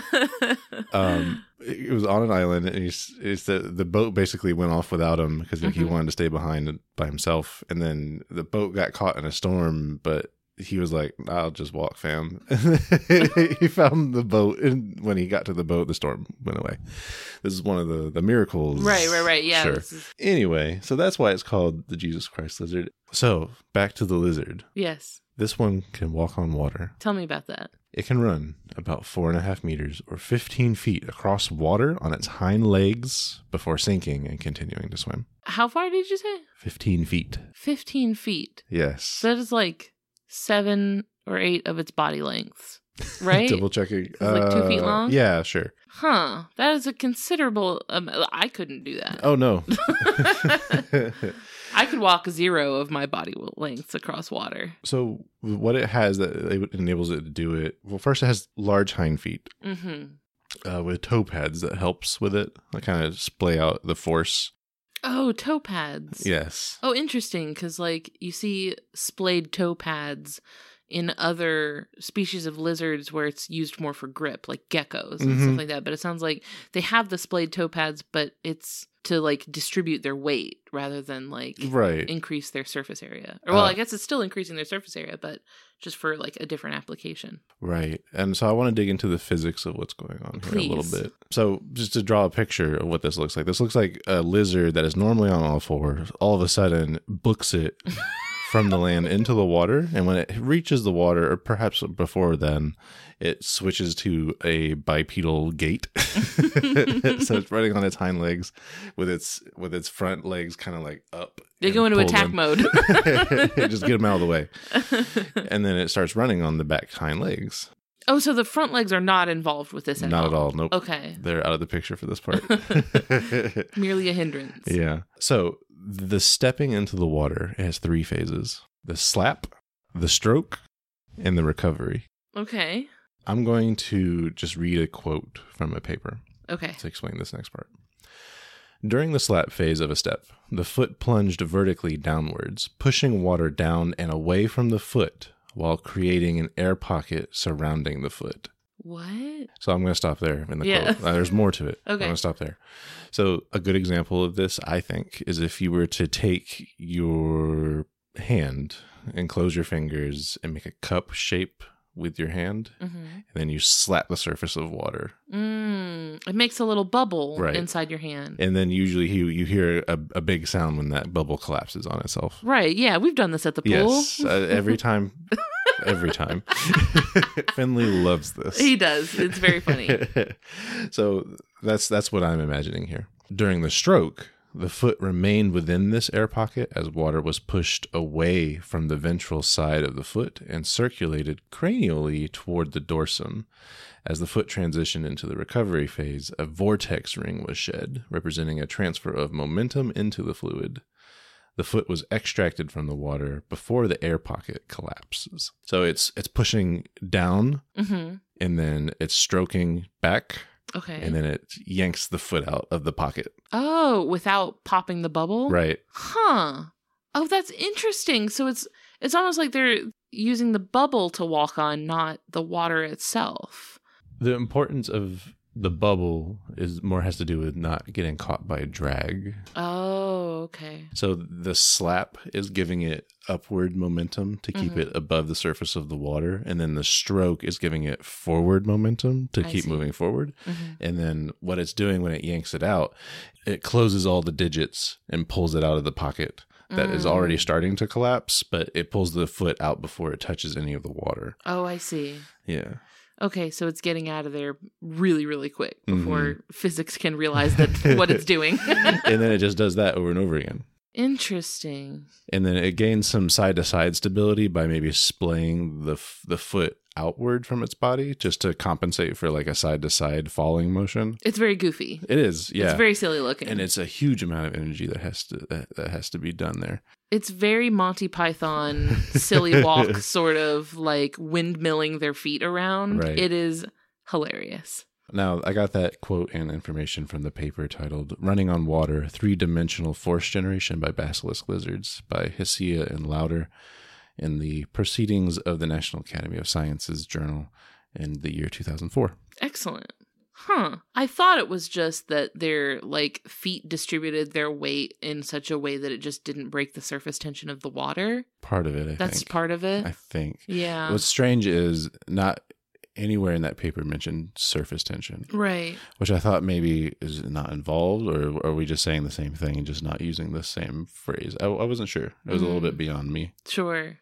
Um, it it was on an island, and he's, it's the the boat basically went off without him because he Mhm. wanted to stay behind by himself. And then the boat got caught in a storm, but he was like, "I'll just walk, fam." *laughs* he found the boat, and when he got to the boat, the storm went away. This is one of the the miracles, Right, right, right. Yeah. Sure. is- Anyway, so that's why it's called the Jesus Christ lizard. So back to the lizard. yes. This one can walk on water. Tell me about that. It can run about four and a half meters or 15 feet across water on its hind legs before sinking and continuing to swim. How far did you say? 15 feet. 15 feet. Yes. So that is like seven or eight of its body lengths, *laughs* right? Double checking. It's like two feet long? Yeah, sure. Huh. That is a considerable. Um, I couldn't do that. Oh, no. *laughs* *laughs* I could walk zero of my body lengths across water. so, what it has that enables it to do it, well, first, it has large hind feet Mm-hmm. uh, with toe pads that helps with it. That kind of splay out the force. Oh, toe pads. Yes. Oh, interesting. Because like you see splayed toe pads in other species of lizards where it's used more for grip, like geckos and Mhm. stuff like that. But it sounds like they have the splayed toe pads, but it's to like distribute their weight rather than like Right. increase their surface area. Or well, Uh, I guess it's still increasing their surface area, but just for like a different application. Right. And so I want to dig into the physics of what's going on here a little bit. So, just to draw a picture of what this looks like, this looks like a lizard that is normally on all fours, all of a sudden books it *laughs* from the land into the water. And when it reaches the water, or perhaps before then, it switches to a bipedal gait. *laughs* so it's running on its hind legs with its with its front legs kind of like up. They go into attack in. mode. *laughs* Just get them out of the way. *laughs* And then it starts running on the back hind legs. Oh, so the front legs are not involved with this at Not all. at all. Nope. Okay. They're out of the picture for this part. *laughs* *laughs* Merely a hindrance. yeah. So the stepping into the water has three phases the slap, the stroke, and the recovery. Okay. I'm going to just read a quote from a paper Okay. to explain this next part. During the slap phase of a step, the foot plunged vertically downwards, pushing water down and away from the foot while creating an air pocket surrounding the foot. What? So I'm going to stop there in the Yeah. quote. Uh, there's more to it. okay. I'm going to stop there. So a good example of this, I think, is if you were to take your hand and close your fingers and make a cup shape with your hand, Mm-hmm. and then you slap the surface of water, Mm, it makes a little bubble Right. inside your hand. and then usually you you hear a, a big sound when that bubble collapses on itself. right. Yeah, we've done this at the pool. Yes, uh, every time. Every time. *laughs* Finley loves this. He does. It's very funny. *laughs* so that's that's what I'm imagining here. During the stroke, the foot remained within this air pocket as water was pushed away from the ventral side of the foot and circulated cranially toward the dorsum. As the foot transitioned into the recovery phase, a vortex ring was shed, representing a transfer of momentum into the fluid. The foot was extracted from the water before the air pocket collapses. So it's it's pushing down hmm and then it's stroking back Okay. and then it yanks the foot out of the pocket. oh, without popping the bubble. Right. Huh. Oh, that's interesting. So it's it's almost like they're using the bubble to walk on, not the water itself. The importance of the bubble is more has to do with not getting caught by a drag. Oh, okay. So the slap is giving it upward momentum to keep Mhm. it above the surface of the water, and then the stroke is giving it forward momentum to I keep see. moving forward. Mhm. And then what it's doing when it yanks it out, it closes all the digits and pulls it out of the pocket that is already Mm. starting to collapse, but it pulls the foot out before it touches any of the water. Oh, I see. Yeah. Okay, so it's getting out of there really, really quick Mm-hmm. before physics can realize that *laughs* what it's doing. *laughs* and then it just does that over and over again. Interesting. And then it gains some side to side stability by maybe splaying the f- the foot outward from its body just to compensate for like a side to side falling motion. It's very goofy. It is, yeah. It's very silly looking. and it's a huge amount of energy that has to that, that has to be done there. It's very Monty Python silly *laughs* walk sort of like windmilling their feet around. Right. It is hilarious. Now, I got that quote and information from the paper titled Running on Water Three Dimensional Force Generation by Basilisk Lizards by Hessia and Lauder in the Proceedings of the National Academy of Sciences Journal in the year 2004. Excellent. Huh. I thought it was just that their like feet distributed their weight in such a way that it just didn't break the surface tension of the water. Part of it, I That's think. part of it. I think. yeah. What's strange is not anywhere in that paper mentioned surface tension, right. which I thought maybe is not involved, or are we just saying the same thing and just not using the same phrase? I, I wasn't sure. It was a little Mm. bit beyond me. Sure.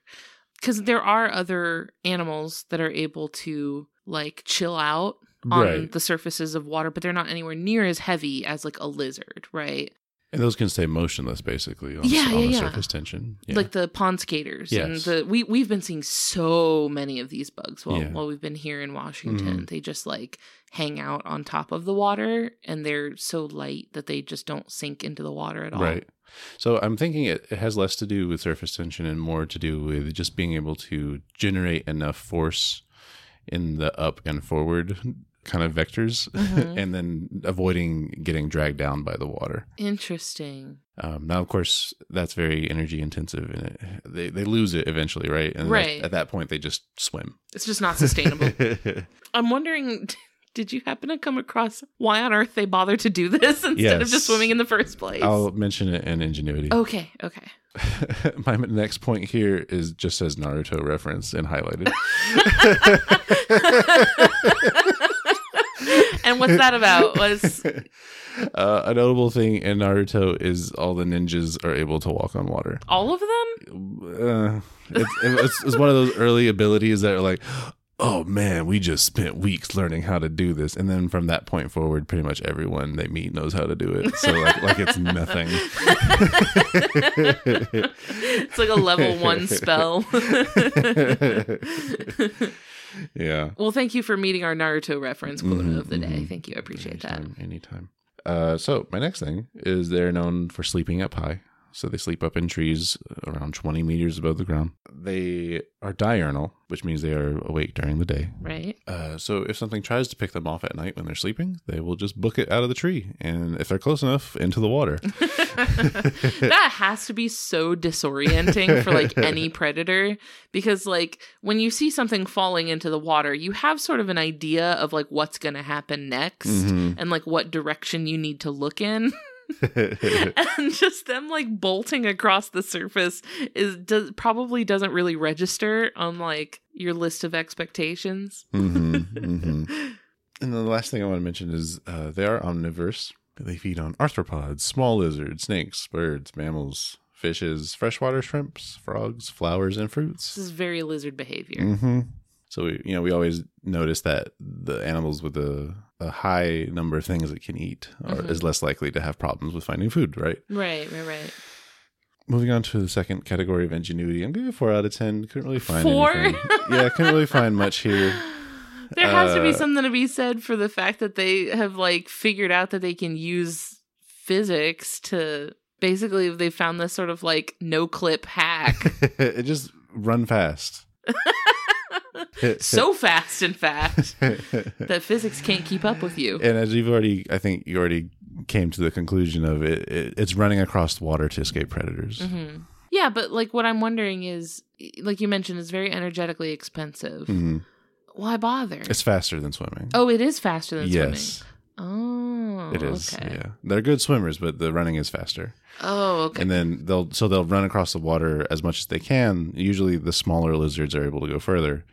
Because there are other animals that are able to like chill out on Right. the surfaces of water, but they're not anywhere near as heavy as like a lizard, right? And those can stay motionless, basically, on, Yeah, on yeah, the yeah. surface tension. Yeah. Like the pond skaters. And the we we've been seeing so many of these bugs while while we've been here in Washington. Mhm. They just like hang out on top of the water and they're so light that they just don't sink into the water at all. Right. So I'm thinking it, it has less to do with surface tension and more to do with just being able to generate enough force in the up and forward kind of vectors Mhm. *laughs* and then avoiding getting dragged down by the water. Interesting. Um, now, of course, that's very energy intensive and it, they, they lose it eventually, right? And Right. at that point, they just swim. It's just not sustainable. *laughs* I'm wondering, *laughs* did you happen to come across why on earth they bother to do this instead of just swimming in the first place? I'll mention it in Ingenuity. Okay, okay. My next point here is just as Naruto reference and highlighted. And what's that about? *laughs* Was uh, a notable thing in Naruto is all the ninjas are able to walk on water. all of them? Uh, it's, it's, it's one of those early abilities that are like, oh man, we just spent weeks learning how to do this, and then from that point forward, pretty much everyone they meet knows how to do it. So like, like it's nothing. *laughs* It's like a level one spell. *laughs* yeah. well, thank you for meeting our Naruto reference quota Mhm, of the day. mhm. Thank you. I appreciate that. Anytime, anytime. Uh, so my next thing is they're known for sleeping up high. So they sleep up in trees around 20 meters above the ground. They are diurnal, which means they are awake during the day. Right? Uh, so if something tries to pick them off at night when they're sleeping, they will just book it out of the tree, and if they're close enough, into the water. *laughs* *laughs* that has to be so disorienting for like any *laughs* predator because like when you see something falling into the water you have sort of an idea of like what's going to happen next Mhm. and like what direction you need to look in *laughs* *laughs* and just them like bolting across the surface is does probably doesn't really register on like your list of expectations hmm hmm *laughs* And then the last thing I want to mention is uh, they are omnivores. They feed on arthropods, small lizards, snakes, birds, mammals, fishes, freshwater shrimps, frogs, flowers, and fruits. this is very lizard behavior hmm So we, you know, we always notice that the animals with a, a high number of things it can eat are, Mhm. is less likely to have problems with finding food, right? right right right Moving on to the second category of ingenuity, I'm giving four out of ten. Couldn't really find Four? anything. yeah, couldn't really find much here. *laughs* There has to be Uh, something to be said for the fact that they have like figured out that they can use physics to basically they found this sort of like no clip hack *laughs* it just run fast. *laughs* *laughs* so fast in fact *laughs* that physics can't keep up with you. And as you've already, I think you already came to the conclusion of it, it it's running across water to escape predators. hmm Yeah, but like what I'm wondering is like you mentioned it's very energetically expensive. Mhm. Why bother? It's faster than swimming. oh, it is faster than yes, swimming. Oh, it is. Okay. Yeah, they're good swimmers, but the running is faster. Oh, okay. And then they'll so they'll run across the water as much as they can. Usually, the smaller lizards are able to go further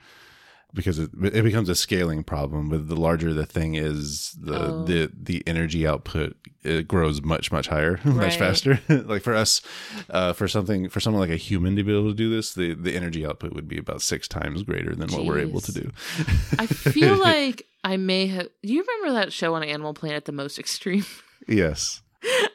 because it, it becomes a scaling problem. With the larger the thing is, the Oh. the the energy output it grows much much higher, *laughs* much faster. *laughs* like for us, uh, for something for someone like a human to be able to do this, the the energy output would be about six times greater than what we're able to do. I feel *laughs* like I may have. Do you remember that show on Animal Planet, The Most Extreme? yes.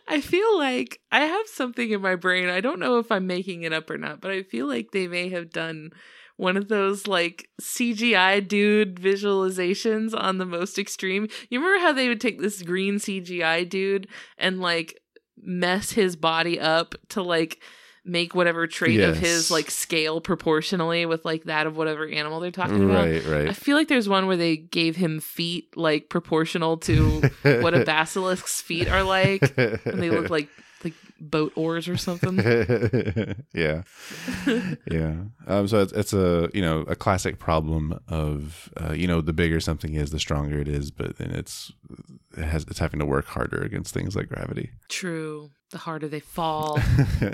I feel like I have something in my brain. I don't know if I'm making it up or not, but I feel like they may have done one of those like CGI dude visualizations on the most extreme. You remember how they would take this green CGI dude and like mess his body up to like make whatever trait of his like scale proportionally with like that of whatever animal they're talking about. Right. right. I feel like there's one where they gave him feet like proportional to what a *laughs* basilisk's feet are like. And they look like like boat oars or something. *laughs* yeah, yeah. Um, so it's, it's a you know a classic problem of uh, you know the bigger something is, the stronger it is, but then it's it has it's having to work harder against things like gravity. True. The harder they fall.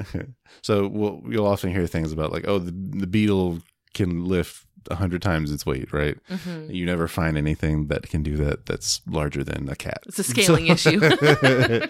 *laughs* so we'll, you'll often hear things about like, oh, the, the beetle can lift a hundred times its weight, right? Mhm. You never find anything that can do that that's larger than a cat. It's a scaling *laughs* issue. issue.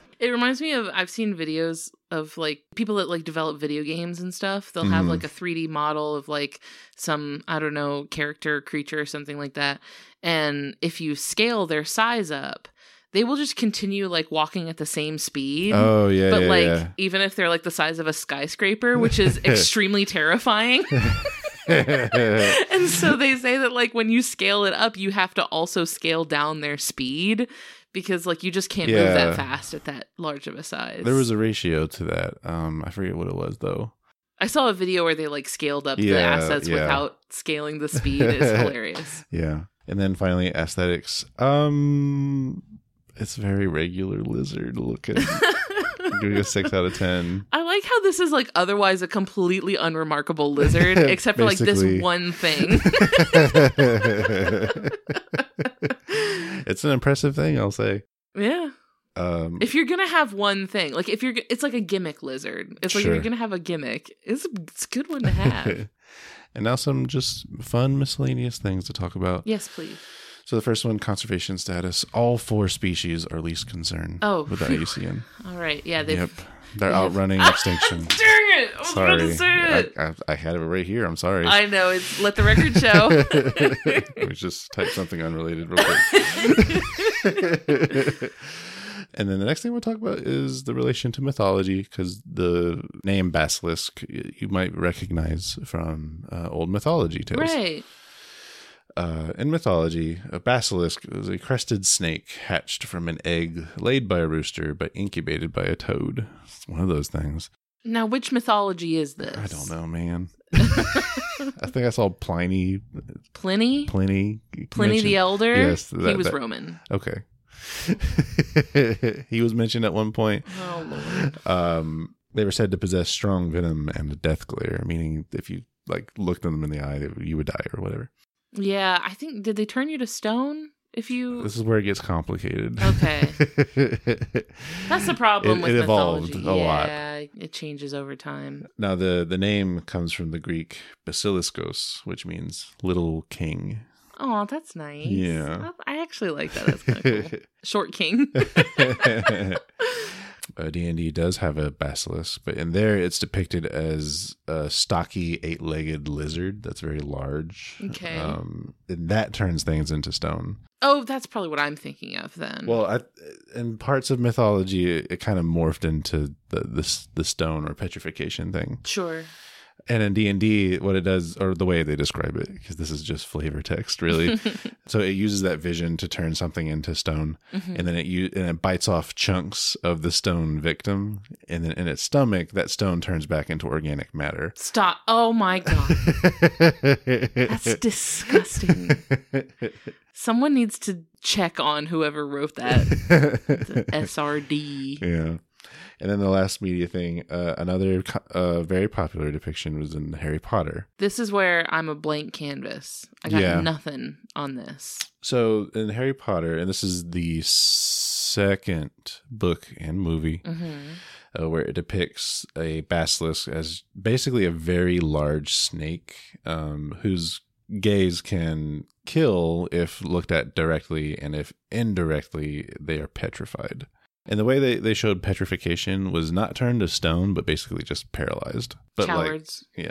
*laughs* It reminds me of I've seen videos of like people that like develop video games and stuff. They'll have Mhm. like a 3D model of like some I don't know character, creature, or something like that. And if you scale their size up, they will just continue like walking at the same speed. oh yeah, but yeah, like yeah. even if they're like the size of a skyscraper, which is *laughs* extremely terrifying. *laughs* and so they say that like when you scale it up, you have to also scale down their speed because like you just can't move that fast at that large of a size. there was a ratio to that. Um, I forget what it was though. I saw a video where they like scaled up the assets yeah. without scaling the *laughs* speed. It's hilarious. Yeah, and then finally aesthetics. Um, it's very regular lizard looking. *laughs* Giving a six out of ten. I like how this is like otherwise a completely unremarkable lizard, *laughs* except for like Basically. this one thing. *laughs* it's an impressive thing, I'll say. yeah. Um, If you're gonna have one thing, like if you're, g- it's like a gimmick lizard. It's like if Sure. you're gonna have a gimmick, it's a, it's a good one to have. and now some just fun miscellaneous things to talk about. yes, please. So the first one, conservation status. All four species are least concern Oh, with the. IUCN. All right. Yeah. They've. Yep, they're they have- outrunning *laughs* extinction. Dang it! I was about sorry, to say it. I, I, I had it right here. I'm sorry. I know. It's let the record show. *laughs* Let me just type something unrelated real quick. *laughs* and then the next thing we'll talk about is the relation to mythology, because the name basilisk you might recognize from uh, old mythology tales. right. Uh, in mythology, a basilisk is a crested snake hatched from an egg laid by a rooster but incubated by a toad. It's one of those things. Now, which mythology is this? I don't know, man. *laughs* I think I saw Pliny, Pliny. Pliny, Pliny mention- the Elder. Yes, he was that- Roman. Okay. *laughs* he was mentioned at one point. Oh lord. Um, they were said to possess strong venom and a death glare, meaning if you like looked them in the eye, you would die or whatever. Yeah, I think did they turn you to stone if you? This is where it gets complicated. Okay. *laughs* That's the problem It- with it evolved a lot. Yeah, it changes over time. Now the the name comes from the Greek basiliskos, which means little king. Oh, that's nice. Yeah. I I actually like that. That's kind of cool. *laughs* Short king. *laughs* Uh, D&D does have a basilisk, but in there it's depicted as a stocky eight-legged lizard that's very large. Okay. Um, and that turns things into stone. oh, that's probably what I'm thinking of then. Well, I, in parts of mythology, it, it kind of morphed into the, the the stone or petrification thing. sure. And in D and D, what it does, or the way they describe it, because this is just flavor text, really. *laughs* so it uses that vision to turn something into stone, Mhm. and then it u- and it bites off chunks of the stone victim, and then in its stomach, that stone turns back into organic matter. Stop. Oh my god. That's *laughs* disgusting. Someone needs to check on whoever wrote that. *laughs* SRD. Yeah. And then the last media thing, uh, another uh, very popular depiction was in Harry Potter. This is where I'm a blank canvas. I got Yeah. nothing on this. So in Harry Potter, and this is the second book and movie hmm uh, where it depicts a basilisk as basically a very large snake um, whose gaze can kill if looked at directly, and if indirectly, they are petrified. And the way they, they showed petrification was not turned to stone, but basically just paralyzed. But Cowards. like,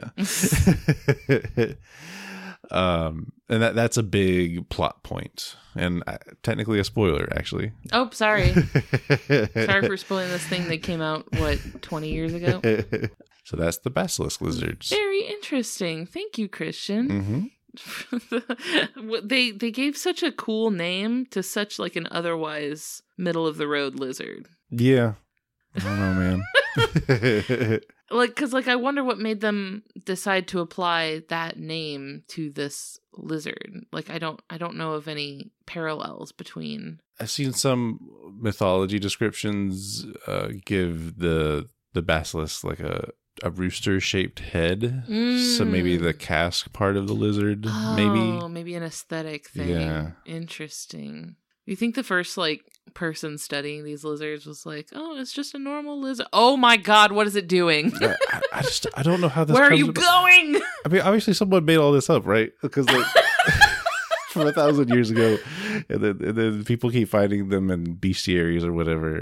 yeah. *laughs* *laughs* um, and that that's a big plot point, and uh, technically a spoiler, actually. Oh, sorry. *laughs* sorry for spoiling this thing that came out, what, 20 years ago? so that's the basilisk lizards. Very interesting. Thank you, Christian. hmm What- *laughs* they they gave such a cool name to such like an otherwise middle of the road lizard. Yeah. *laughs* I don't know, man. *laughs* like because like I wonder what made them decide to apply that name to this lizard. Like I don't I don't know of any parallels between. I've seen some mythology descriptions uh, give the the basilisk like a a rooster shaped head. So mm. maybe the casque part of the lizard, Oh, maybe. maybe an aesthetic thing. Yeah. Interesting. You think the first like person studying these lizards was like, "Oh, it's just a normal lizard." Oh my god, what is it doing? I, I- I just I don't know how this. *laughs* Where are you about. going? I mean, obviously someone made all this up, right? Because like *laughs* *laughs* from a thousand years ago, and then, and then people keep finding them in bestiaries or whatever.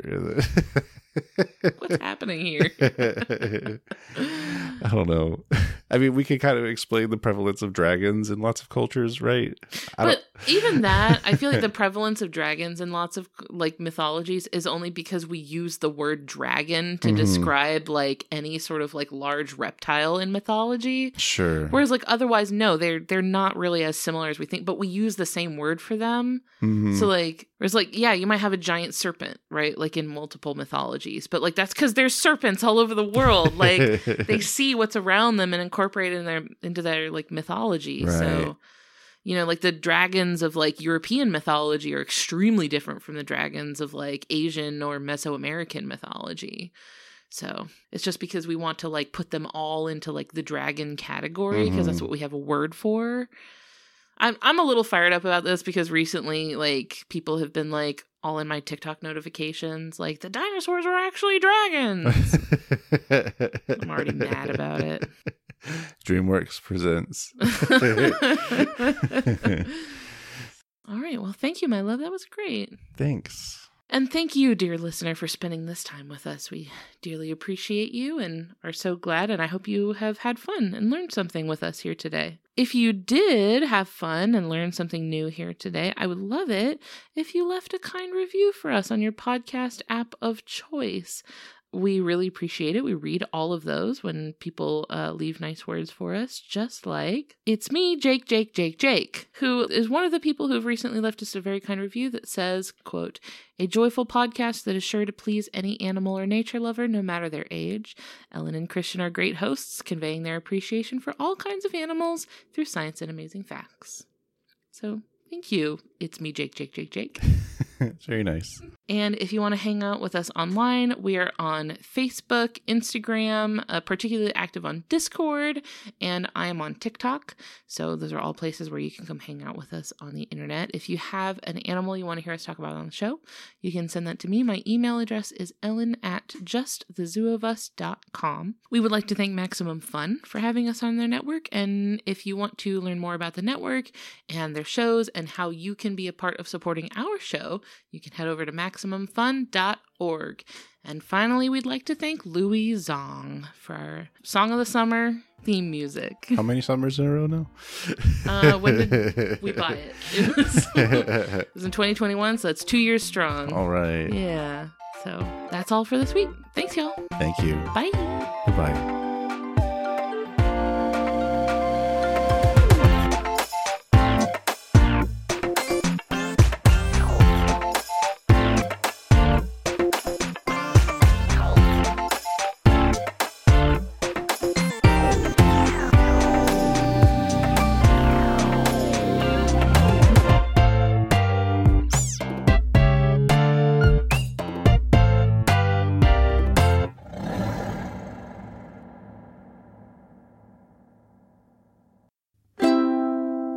*laughs* What's happening here? *laughs* I don't know. *laughs* I mean, we can kind of explain the prevalence of dragons in lots of cultures, right? I But even that, I feel like the prevalence of dragons in lots of like mythologies is only because we use the word dragon to Mhm. describe like any sort of like large reptile in mythology. Sure. Whereas like otherwise, no, they're they're not really as similar as we think, but we use the same word for them. Mhm. So like, whereas like, yeah, you might have a giant serpent, right? Like in multiple mythologies, but like that's because there's serpents all over the world. Like *laughs* they see what's around them and incorporate in their into their like mythology. Right. So you know, like the dragons of like European mythology are extremely different from the dragons of like Asian or Mesoamerican mythology. So it's just because we want to like put them all into like the dragon category because that's Mhm. what we have a word for. I'm I'm a little fired up about this because recently like people have been like all in my TikTok notifications like the dinosaurs are actually dragons. *laughs* I'm already mad about it. *laughs* DreamWorks presents. *laughs* All right. Well, thank you, my love. That was great. Thanks. And thank you, dear listener, for spending this time with us. We dearly appreciate you and are so glad, and I hope you have had fun and learned something with us here today. If you did have fun and learn something new here today, I would love it if you left a kind review for us on your podcast app of choice. We really appreciate it. We read all of those when people uh, leave nice words for us, just like it's me, Jake, Jake, Jake, Jake, who is one of the people who've recently left us a very kind review that says, quote, a joyful podcast that is sure to please any animal or nature lover, no matter their age. Ellen and Christian are great hosts, conveying their appreciation for all kinds of animals through science and amazing facts. So, thank you. It's me, Jake, Jake, Jake, Jake. *laughs* it's very nice. And if you want to hang out with us online, we are on Facebook, Instagram, uh, particularly active on Discord, and I am on TikTok. So those are all places where you can come hang out with us on the internet. If you have an animal you want to hear us talk about on the show, you can send that to me. My email address is ellen at justthezooofus.com. We would like to thank Maximum Fun for having us on their network. And if you want to learn more about the network and their shows and how you can be a part of supporting our show, you can head over to MaximumFun.org. And finally, we'd like to thank Louie Zong for our Song of the Summer theme music. How many summers in a row now? Uh, when did *laughs* we buy it? It was, *laughs* it was in 2021, so it's two years strong. All right. Yeah. So that's all for this week. Thanks, y'all. Thank you. Bye. Goodbye.